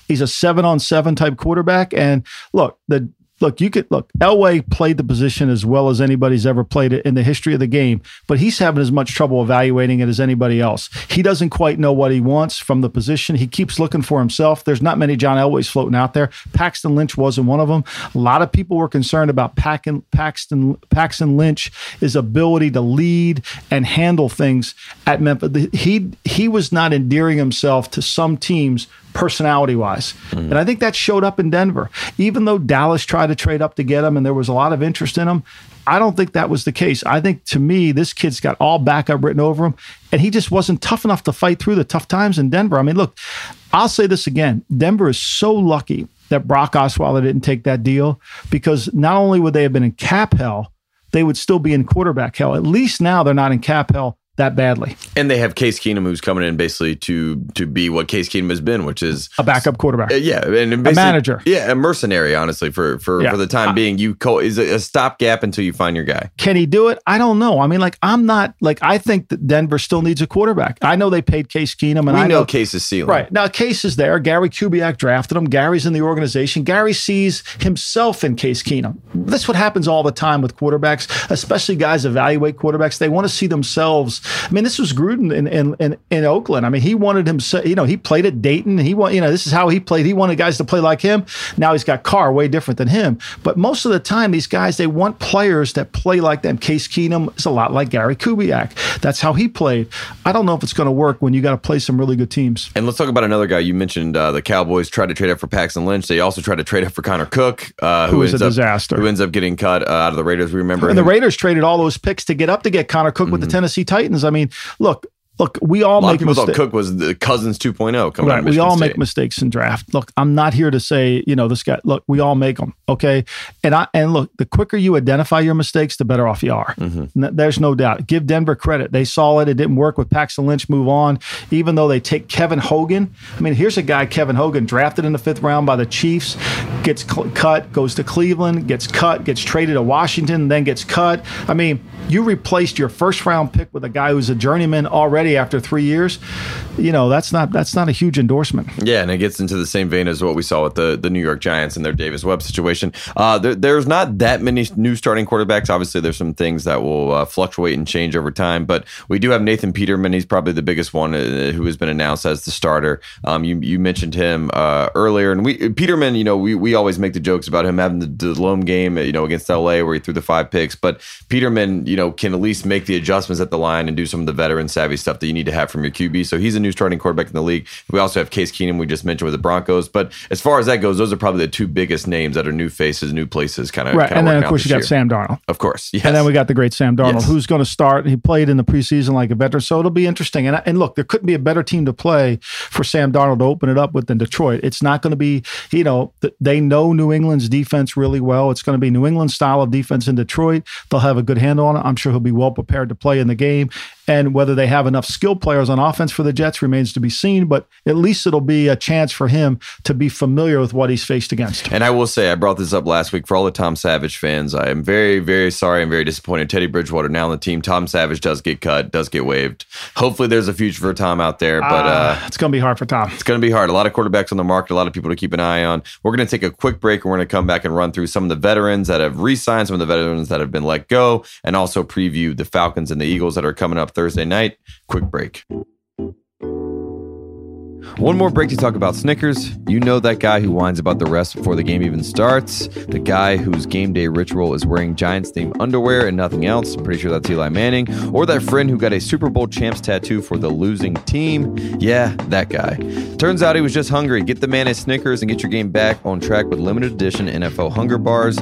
He's a seven on seven type quarterback. And look, the look, you could look. Elway played the position as well as anybody's ever played it in the history of the game, but he's having as much trouble evaluating it as anybody else. He doesn't quite know what he wants from the position. He keeps looking for himself. There's not many John Elways floating out there. Paxton Lynch wasn't one of them. A lot of people were concerned about Paxton Paxton Paxton Lynch's ability to lead and handle things at Memphis. He he was not endearing himself to some teams personality wise. Mm. And I think that showed up in Denver. Even though Dallas tried to trade up to get him and there was a lot of interest in him, I don't think that was the case. I think to me, this kid's got all backup written over him, and he just wasn't tough enough to fight through the tough times in Denver. I mean, look, I'll say this again Denver is so lucky that Brock Osweiler didn't take that deal because not only would they have been in cap hell, they would still be in quarterback hell. At least now they're not in cap hell that badly. And they have Case Keenum, who's coming in basically to to be what Case Keenum has been, which is a backup quarterback. Uh, yeah, and a manager. Yeah, a mercenary. Honestly, for for yeah. for the time being, you co- is a, a stopgap until you find your guy. Can he do it? I don't know. I mean, like I'm not like I think that Denver still needs a quarterback. I know they paid Case Keenum, and we I know, know Case is ceiling. Right now, Case is there. Gary Kubiak drafted him. Gary's in the organization. Gary sees himself in Case Keenum. That's what happens all the time with quarterbacks, especially guys evaluate quarterbacks. They want to see themselves. I mean, this was. Gruden in, in, in, in Oakland. I mean, he wanted him, you know, he played at Dayton. He want, you know, this is how he played. He wanted guys to play like him. Now he's got Carr, way different than him. But most of the time, these guys, they want players that play like them. Case Keenum is a lot like Gary Kubiak. That's how he played. I don't know if it's going to work when you got to play some really good teams. And let's talk about another guy. You mentioned uh, the Cowboys tried to trade up for Paxton Lynch. They also tried to trade up for Connor Cook, uh, who, who is a up, disaster. Who ends up getting cut uh, out of the Raiders. We remember. And him. the Raiders traded all those picks to get up to get Connor Cook mm-hmm. with the mm-hmm. Tennessee Titans. I mean, look, look, we all A lot of make people mistakes. thought Cook was the Cousins 2.0 coming out Right. We all State. make mistakes in draft. Look, I'm not here to say, you know, this guy, look, we all make them. Okay. And I, and look, the quicker you identify your mistakes, the better off you are. Mm-hmm. N- There's no doubt. Give Denver credit. They saw it. It didn't work with Paxton Lynch, move on. Even though they take Kevin Hogan. I mean, here's a guy, Kevin Hogan, drafted in the fifth round by the Chiefs, gets cl- cut, goes to Cleveland, gets cut, gets traded to Washington, then gets cut. I mean, you replaced your first round pick with a guy who's a journeyman already after three years. You know, that's not that's not a huge endorsement. Yeah, and it gets into the same vein as what we saw with the, the New York Giants and their Davis Webb situation. Uh, there, there's not that many new starting quarterbacks. Obviously, there's some things that will uh, fluctuate and change over time, but we do have Nathan Peterman. He's probably the biggest one uh, who has been announced as the starter. Um, you you mentioned him uh, earlier, and we Peterman. You know, we we always make the jokes about him having the, loam game. You know, against LA where he threw the five picks, but Peterman, you know, can at least make the adjustments at the line and do some of the veteran savvy stuff that you need to have from your QB. So he's a new starting quarterback in the league. We also have Case Keenum, we just mentioned with the Broncos. But as far as that goes, those are probably the two biggest names that are new faces, new places, kind of. Right. And then of course you got Sam Darnold. Of course, yes. And then we got the great Sam Darnold, Yes. who's going to start. He played in the preseason like a veteran, so it'll be interesting. And and look, there couldn't be a better team to play for Sam Darnold to open it up with than Detroit. It's not going to be, you know, they know New England's defense really well. It's going to be New England style of defense in Detroit. They'll have a good handle on it. I'm sure he'll be well prepared to play in the game. And whether they have enough skilled players on offense for the Jets remains to be seen. But at least it'll be a chance for him to be familiar with what he's faced against. And I will say, I brought this up last week for all the Tom Savage fans. I am very, very sorry. I'm very disappointed. Teddy Bridgewater now on the team. Tom Savage does get cut, does get waived. Hopefully, there's a future for Tom out there, but uh, it's going to be hard for Tom. it's going to be hard. A lot of quarterbacks on the market, a lot of people to keep an eye on. We're going to take a quick break and we're going to come back and run through some of the veterans that have re signed, some of the veterans that have been let go, and also preview the Falcons and the Eagles that are coming up Thursday night. Quick break. One more break to talk about Snickers. You know that guy who whines about the rest before the game even starts. The guy whose game day ritual is wearing Giants themed underwear and nothing else. I'm pretty sure that's Eli Manning. Or that friend who got a Super Bowl champs tattoo for the losing team. Yeah, that guy. Turns out he was just hungry. Get the man a Snickers and get your game back on track with limited edition NFL Hunger Bars.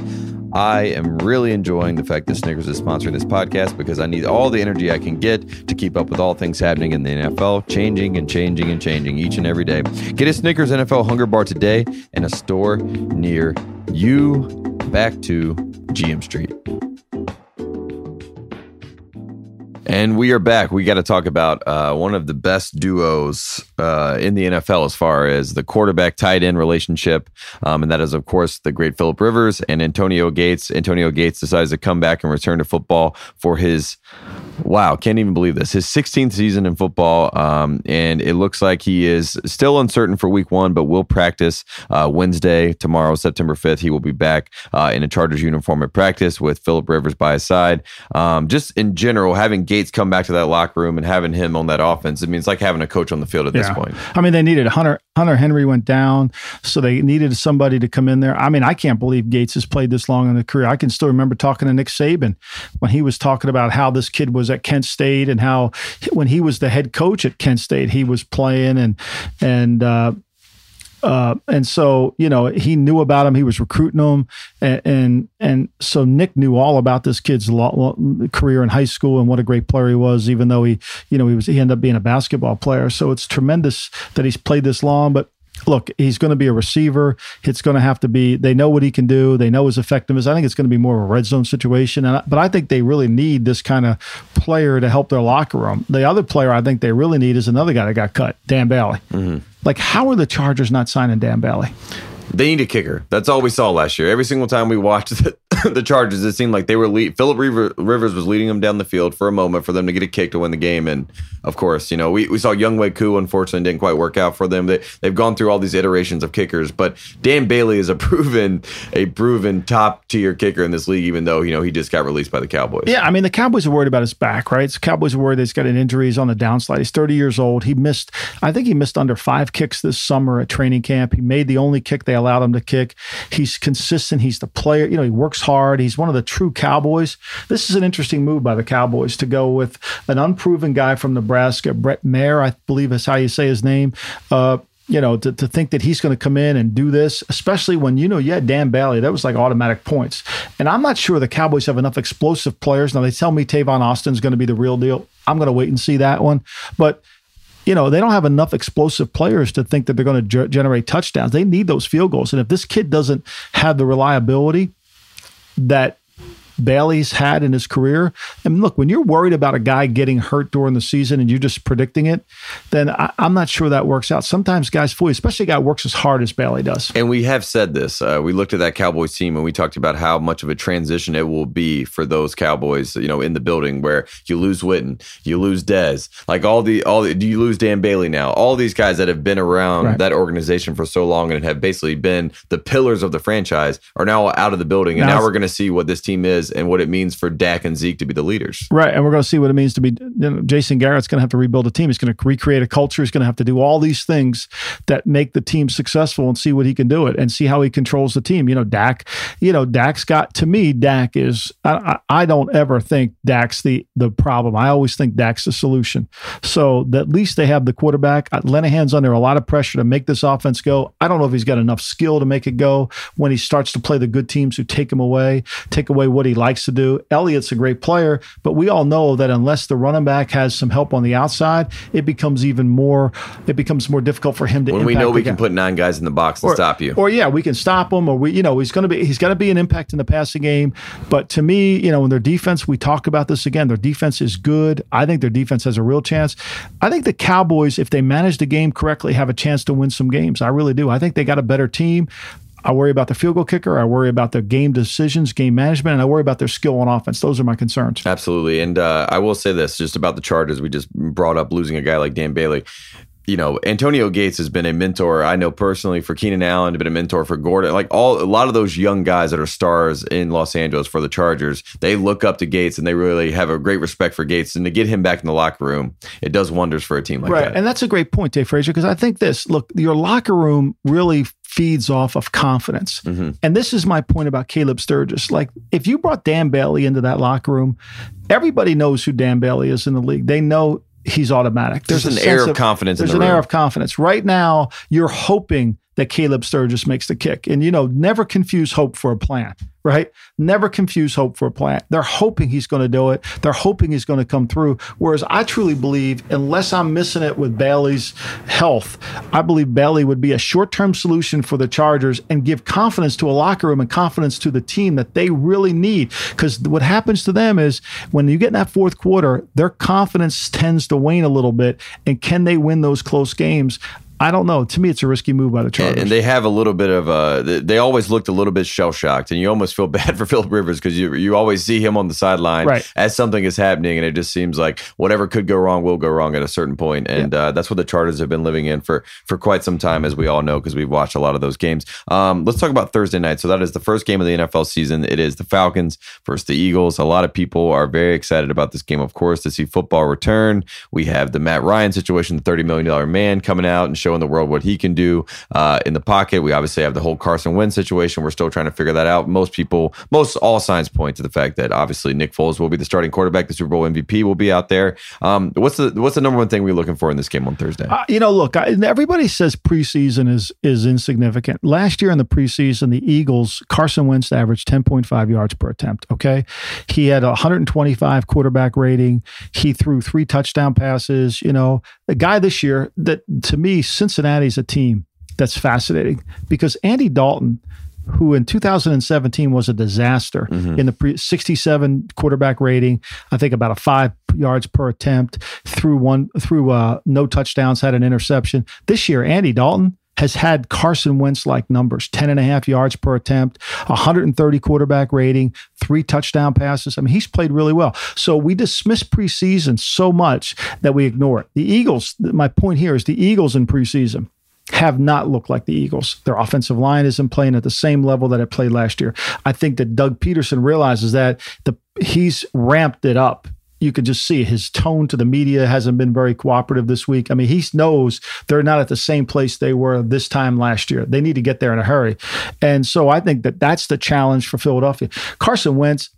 I am really enjoying the fact that Snickers is sponsoring this podcast because I need all the energy I can get to keep up with all things happening in the NFL, changing and changing and changing each and every day. Get a Snickers NFL Hunger Bar today in a store near you. Back to GM Street. And we are back. We got to talk about uh, one of the best duos uh, in the NFL as far as the quarterback tight end relationship. Um, and that is, of course, the great Philip Rivers and Antonio Gates. Antonio Gates decides to come back and return to football for his, wow, can't even believe this, his 16th season in football. Um, and it looks like he is still uncertain for week one, but will practice uh, Wednesday, tomorrow, September 5th. He will be back uh, in a Chargers uniform at practice with Philip Rivers by his side. Um, just in general, having Gates come back to that locker room and having him on that offense, I mean, it's like having a coach on the field at this point. I mean, they needed Hunter. Hunter Henry went down, so they needed somebody to come in there. I mean, I can't believe Gates has played this long in the career. I can still remember talking to Nick Saban when he was talking about how this kid was at Kent State and how when he was the head coach at Kent State, he was playing and and. Uh, uh, and so you know he knew about him. He was recruiting him, and and, and so Nick knew all about this kid's career in high school and what a great player he was. Even though he, you know, he was he ended up being a basketball player. So it's tremendous that he's played this long. But look, he's going to be a receiver. It's going to have to be. They know what he can do. They know his effectiveness. I think it's going to be more of a red zone situation. And I, but I think they really need this kind of player to help their locker room. The other player I think they really need is another guy that got cut, Dan Bailey. Mm-hmm. Like, how are the Chargers not signing Dan Bailey? They need a kicker. That's all we saw last year. Every single time we watched the, the Chargers, it seemed like they were lead. Philip River, Rivers was leading them down the field for a moment for them to get a kick to win the game. And of course, you know, we, we saw Younghoe Koo, unfortunately, didn't quite work out for them. They, they've gone through all these iterations of kickers, but Dan Bailey is a proven, a proven top tier kicker in this league, even though, you know, he just got released by the Cowboys. Yeah, I mean the Cowboys are worried about his back, right? The Cowboys are worried that he's got an injury. He's on the downslide. He's 30 years old. He missed, I think he missed under five kicks this summer at training camp. He made the only kick they allowed him to kick. He's consistent. He's the player. You know, he works hard. He's one of the true Cowboys. This is an interesting move by the Cowboys to go with an unproven guy from Nebraska, Brett Maher, I believe is how you say his name. Uh, you know, to, to think that he's going to come in and do this, especially when, you know, you had Dan Bailey, that was like automatic points. And I'm not sure the Cowboys have enough explosive players. Now, they tell me Tavon Austin's going to be the real deal. I'm going to wait and see that one. But, you know, they don't have enough explosive players to think that they're going to ge- generate touchdowns. They need those field goals. And if this kid doesn't have the reliability that Bailey's had in his career. And look, when you're worried about a guy getting hurt during the season and you're just predicting it, then I, am not sure that works out. Sometimes guys fool, especially a guy works as hard as Bailey does. And we have said this. Uh, we looked at that Cowboys team and we talked about how much of a transition it will be for those Cowboys, you know, in the building where you lose Witten, you lose Dez, like all the all. The, do you lose Dan Bailey now? All these guys that have been around right. that organization for so long and have basically been the pillars of the franchise are now out of the building, and now, now we're going to see what this team is is and what it means for Dak and Zeke to be the leaders. Right. And we're going to see what it means to be, you know, Jason Garrett's going to have to rebuild a team. He's going to recreate a culture. He's going to have to do all these things that make the team successful and see what he can do it and see how he controls the team. You know, Dak, you know, Dak's got, to me, Dak is, I, I don't ever think Dak's the, the problem. I always think Dak's the solution. So at least they have the quarterback. Uh, Linehan's under a lot of pressure to make this offense go. I don't know if he's got enough skill to make it go when he starts to play the good teams who take him away, take away what he likes to do. Elliott's a great player, but we all know that unless the running back has some help on the outside, it becomes even more. It becomes more difficult for him to. When we know we can put nine guys in the box and or, stop you, or yeah, we can stop him, or we, you know, he's going to be he's got to be an impact in the passing game. But to me, you know, in their defense, we talk about this again. Their defense is good. I think their defense has a real chance. I think the Cowboys, if they manage the game correctly, have a chance to win some games. I really do. I think they got a better team. I worry about the field goal kicker. I worry about the game decisions, game management, and I worry about their skill on offense. Those are my concerns. Absolutely. And uh, I will say this just about the Chargers. We just brought up losing a guy like Dan Bailey you know, Antonio Gates has been a mentor. I know personally for Keenan Allen, been a mentor for Gordon. Like all, a lot of those young guys that are stars in Los Angeles for the Chargers, they look up to Gates and they really have a great respect for Gates. And to get him back in the locker room, it does wonders for a team like right. that. And that's a great point, Tate Frazier, because I think this look, your locker room really feeds off of confidence. Mm-hmm. And this is my point about Caleb Sturgis. Like, if you brought Dan Bailey into that locker room, everybody knows who Dan Bailey is in the league. They know he's automatic. There's, there's an air of, confidence. There's the an room. air of confidence. Right now, you're hoping that Caleb Sturgis makes the kick. And, you know, never confuse hope for a plan, right? Never confuse hope for a plan. They're hoping he's going to do it. They're hoping he's going to come through. Whereas I truly believe, unless I'm missing it with Bailey's health, I believe Bailey would be a short term solution for the Chargers and give confidence to a locker room and confidence to the team that they really need. Because what happens to them is when you get in that fourth quarter, their confidence tends to wane a little bit. And can they win those close games? I don't know. To me, it's a risky move by the Chargers. And they have a little bit of a. They always looked a little bit shell shocked, and you almost feel bad for Philip Rivers because you you always see him on the sideline right. as something is happening, and it just seems like whatever could go wrong will go wrong at a certain point. point, and yeah. uh, that's what the Chargers have been living in for for quite some time, as we all know because we've watched a lot of those games. Um, let's talk about Thursday night. So that is the first game of the NFL season. It is the Falcons versus the Eagles. A lot of people are very excited about this game, of course, to see football return. We have the Matt Ryan situation, the thirty million dollar man coming out and showing the world what he can do uh, in the pocket. We obviously have the whole Carson Wentz situation. We're still trying to figure that out. Most people, most all signs point to the fact that obviously Nick Foles will be the starting quarterback. The Super Bowl MVP will be out there. Um, what's the what's the number one thing we're looking for in this game on Thursday? Uh, you know, look, I, everybody says preseason is is insignificant. Last year in the preseason, the Eagles Carson Wentz averaged 10.5 yards per attempt. Okay, he had 125 quarterback rating. He threw three touchdown passes. You know, the guy this year that to me Cincinnati's a team that's fascinating because Andy Dalton, who in 2017 was a disaster mm-hmm. in the pre- 67 quarterback rating, I think about a five yards per attempt, through one through uh, no touchdowns, had an interception. This year, Andy Dalton has had Carson Wentz like numbers 10 and a half yards per attempt, 130 quarterback rating, three touchdown passes. I mean, he's played really well. So we dismiss preseason so much that we ignore it. The Eagles, my point here is the Eagles in preseason have not looked like the Eagles. Their offensive line isn't playing at the same level that it played last year. I think that Doug Pederson realizes that the he's ramped it up. You could just see his tone to the media hasn't been very cooperative this week. I mean, he knows they're not at the same place they were this time last year. They need to get there in a hurry. And so I think that that's the challenge for Philadelphia. Carson Wentz,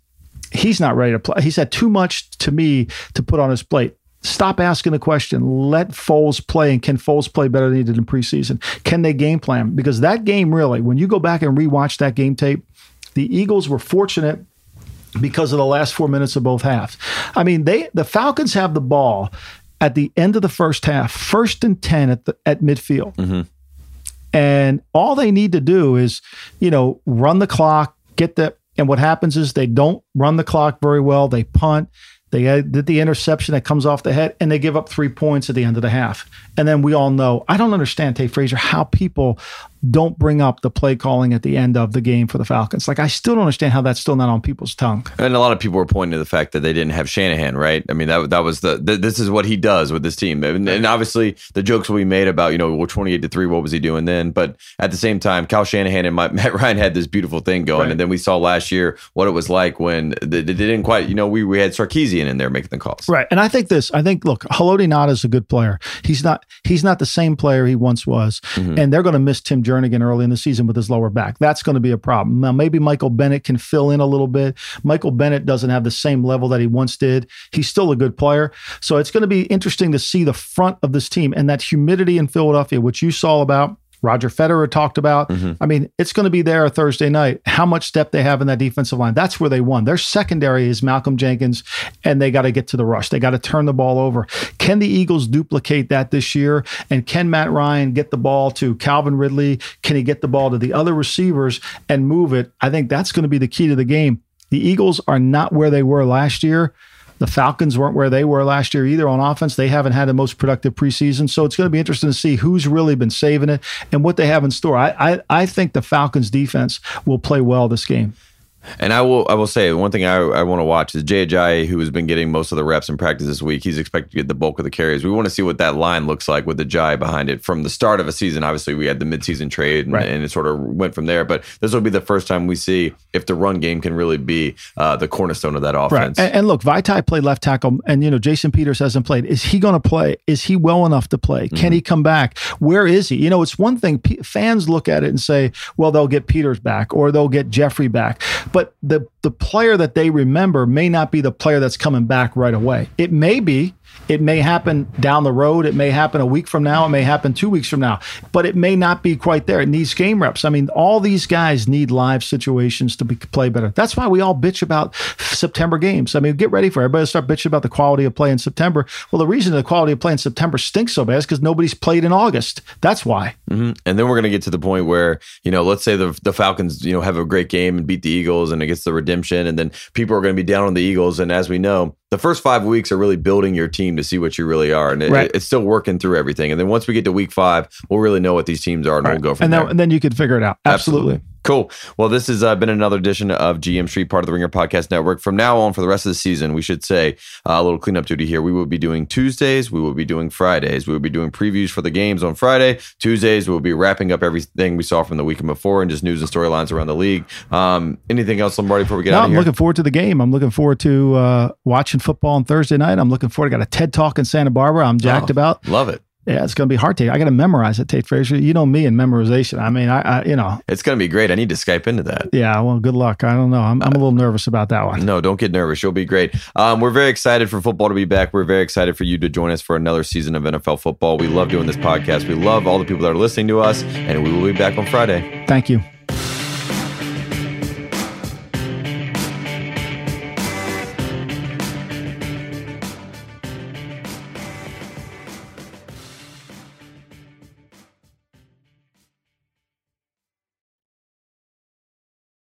he's not ready to play. He's had too much to me to put on his plate Stop asking the question. Let Foles play. And can Foles play better than he did in preseason? Can they game plan? Because that game really, when you go back and rewatch that game tape, the Eagles were fortunate because of the last four minutes of both halves. I mean, they the Falcons have the ball at the end of the first half, first and ten at the at midfield. Mm-hmm. And all they need to do is, you know, run the clock, get the and what happens is they don't run the clock very well. They punt. They did the interception that comes off the head, and they give up three points at the end of the half. And then we all know. I don't understand, Tate Frazier, how people don't bring up the play calling at the end of the game for the Falcons. Like I still don't understand how that's still not on people's tongue. And a lot of people were pointing to the fact that they didn't have Shanahan, right? I mean that that was the, the this is what he does with this team. And, and, obviously the jokes will be made about, you know, well 28 to 3 what was he doing then? But at the same time, Kyle Shanahan and Matt Ryan had this beautiful thing going right. and then we saw last year what it was like when they, they, didn't quite, you know, we we had In there making the calls. Right. And I think this, I think look, Haloti Ngata is a good player. He's not he's not the same player he once was. Mm-hmm. And they're going to miss Tim Jernigan early in the season with his lower back. That's going to be a problem. Now, maybe Michael Bennett can fill in a little bit. Michael Bennett doesn't have the same level that he once did. He's still a good player. So it's going to be interesting to see the front of this team and that humidity in Philadelphia, which you saw about Roger Federer talked about. Mm-hmm. I mean, it's going to be there Thursday night. How much depth they have in that defensive line. That's where they won. Their secondary is Malcolm Jenkins, and they got to get to the rush. They got to turn the ball over. Can the Eagles duplicate that this year? And can Matt Ryan get the ball to Calvin Ridley? Can he get the ball to the other receivers and move it? I think that's going to be the key to the game. The Eagles are not where they were last year. The Falcons weren't where they were last year either on offense. They haven't had the most productive preseason. So it's going to be interesting to see who's really been saving it and what they have in store. I, I, I think the Falcons defense will play well this game. And I will I will say one thing I, I want to watch is Jay Ajayi, who has been getting most of the reps in practice this week. He's expected to get the bulk of the carries. We want to see what that line looks like with Ajayi behind it from the start of a season. Obviously, we had the midseason trade and, right. and it sort of went from there. But this will be the first time we see if the run game can really be uh, the cornerstone of that offense. Right. And, and, look, Vaitai played left tackle, and you know Jason Peters hasn't played. Is he going to play? Is he well enough to play? Can mm-hmm. he come back? Where is he? You know, it's one thing P- fans look at it and say, well, they'll get Peters back or they'll get Jeffery back, but the the player that they remember may not be the player that's coming back right away. It may be, it may happen down the road. It may happen a week from now. It may happen two weeks from now, but it may not be quite there. It needs game reps. I mean, all these guys need live situations to be, play better. That's why we all bitch about September games. I mean, get ready for everybody to start bitching about the quality of play in September. Well, the reason the quality of play in September stinks so bad is because nobody's played in August. That's why. Mm-hmm. And then we're going to get to the point where, you know, let's say the, the Falcons, you know, have a great game and beat the Eagles and it gets the redemption. And then people are going to be down on the Eagles. And as we know, the first five weeks are really building your team to see what you really are, and it, right. it's still working through everything. And then once we get to week five, we'll really know what these teams are, and we'll go from and then, there. And then you can figure it out. Absolutely. Absolutely. Cool. Well, this has uh, been another edition of GM Street, part of the Ringer Podcast Network. From now on, for the rest of the season, we should say uh, a little cleanup duty here. We will be doing Tuesdays. We will be doing Fridays. We will be doing previews for the games on Friday. Tuesdays, we'll be wrapping up everything we saw from the weekend before and just news and storylines around the league. Um, anything else, Lombardi, before we get no, out of here? I'm looking forward to the game. I'm looking forward to uh, watching football on Thursday night. I'm looking forward. I got a TED Talk in Santa Barbara. I'm jacked oh, about. Love it. Yeah, it's going to be hard to. I got to memorize it, Tate Frazier. You know me and memorization. I mean, I, I, you know, it's going to be great. I need to Skype into that. Yeah, well, good luck. I don't know. I'm, I'm a little nervous about that one. No, don't get nervous. You'll be great. Um, we're very excited for football to be back. We're very excited for you to join us for another season of NFL football. We love doing this podcast. We love all the people that are listening to us, and we will be back on Friday. Thank you.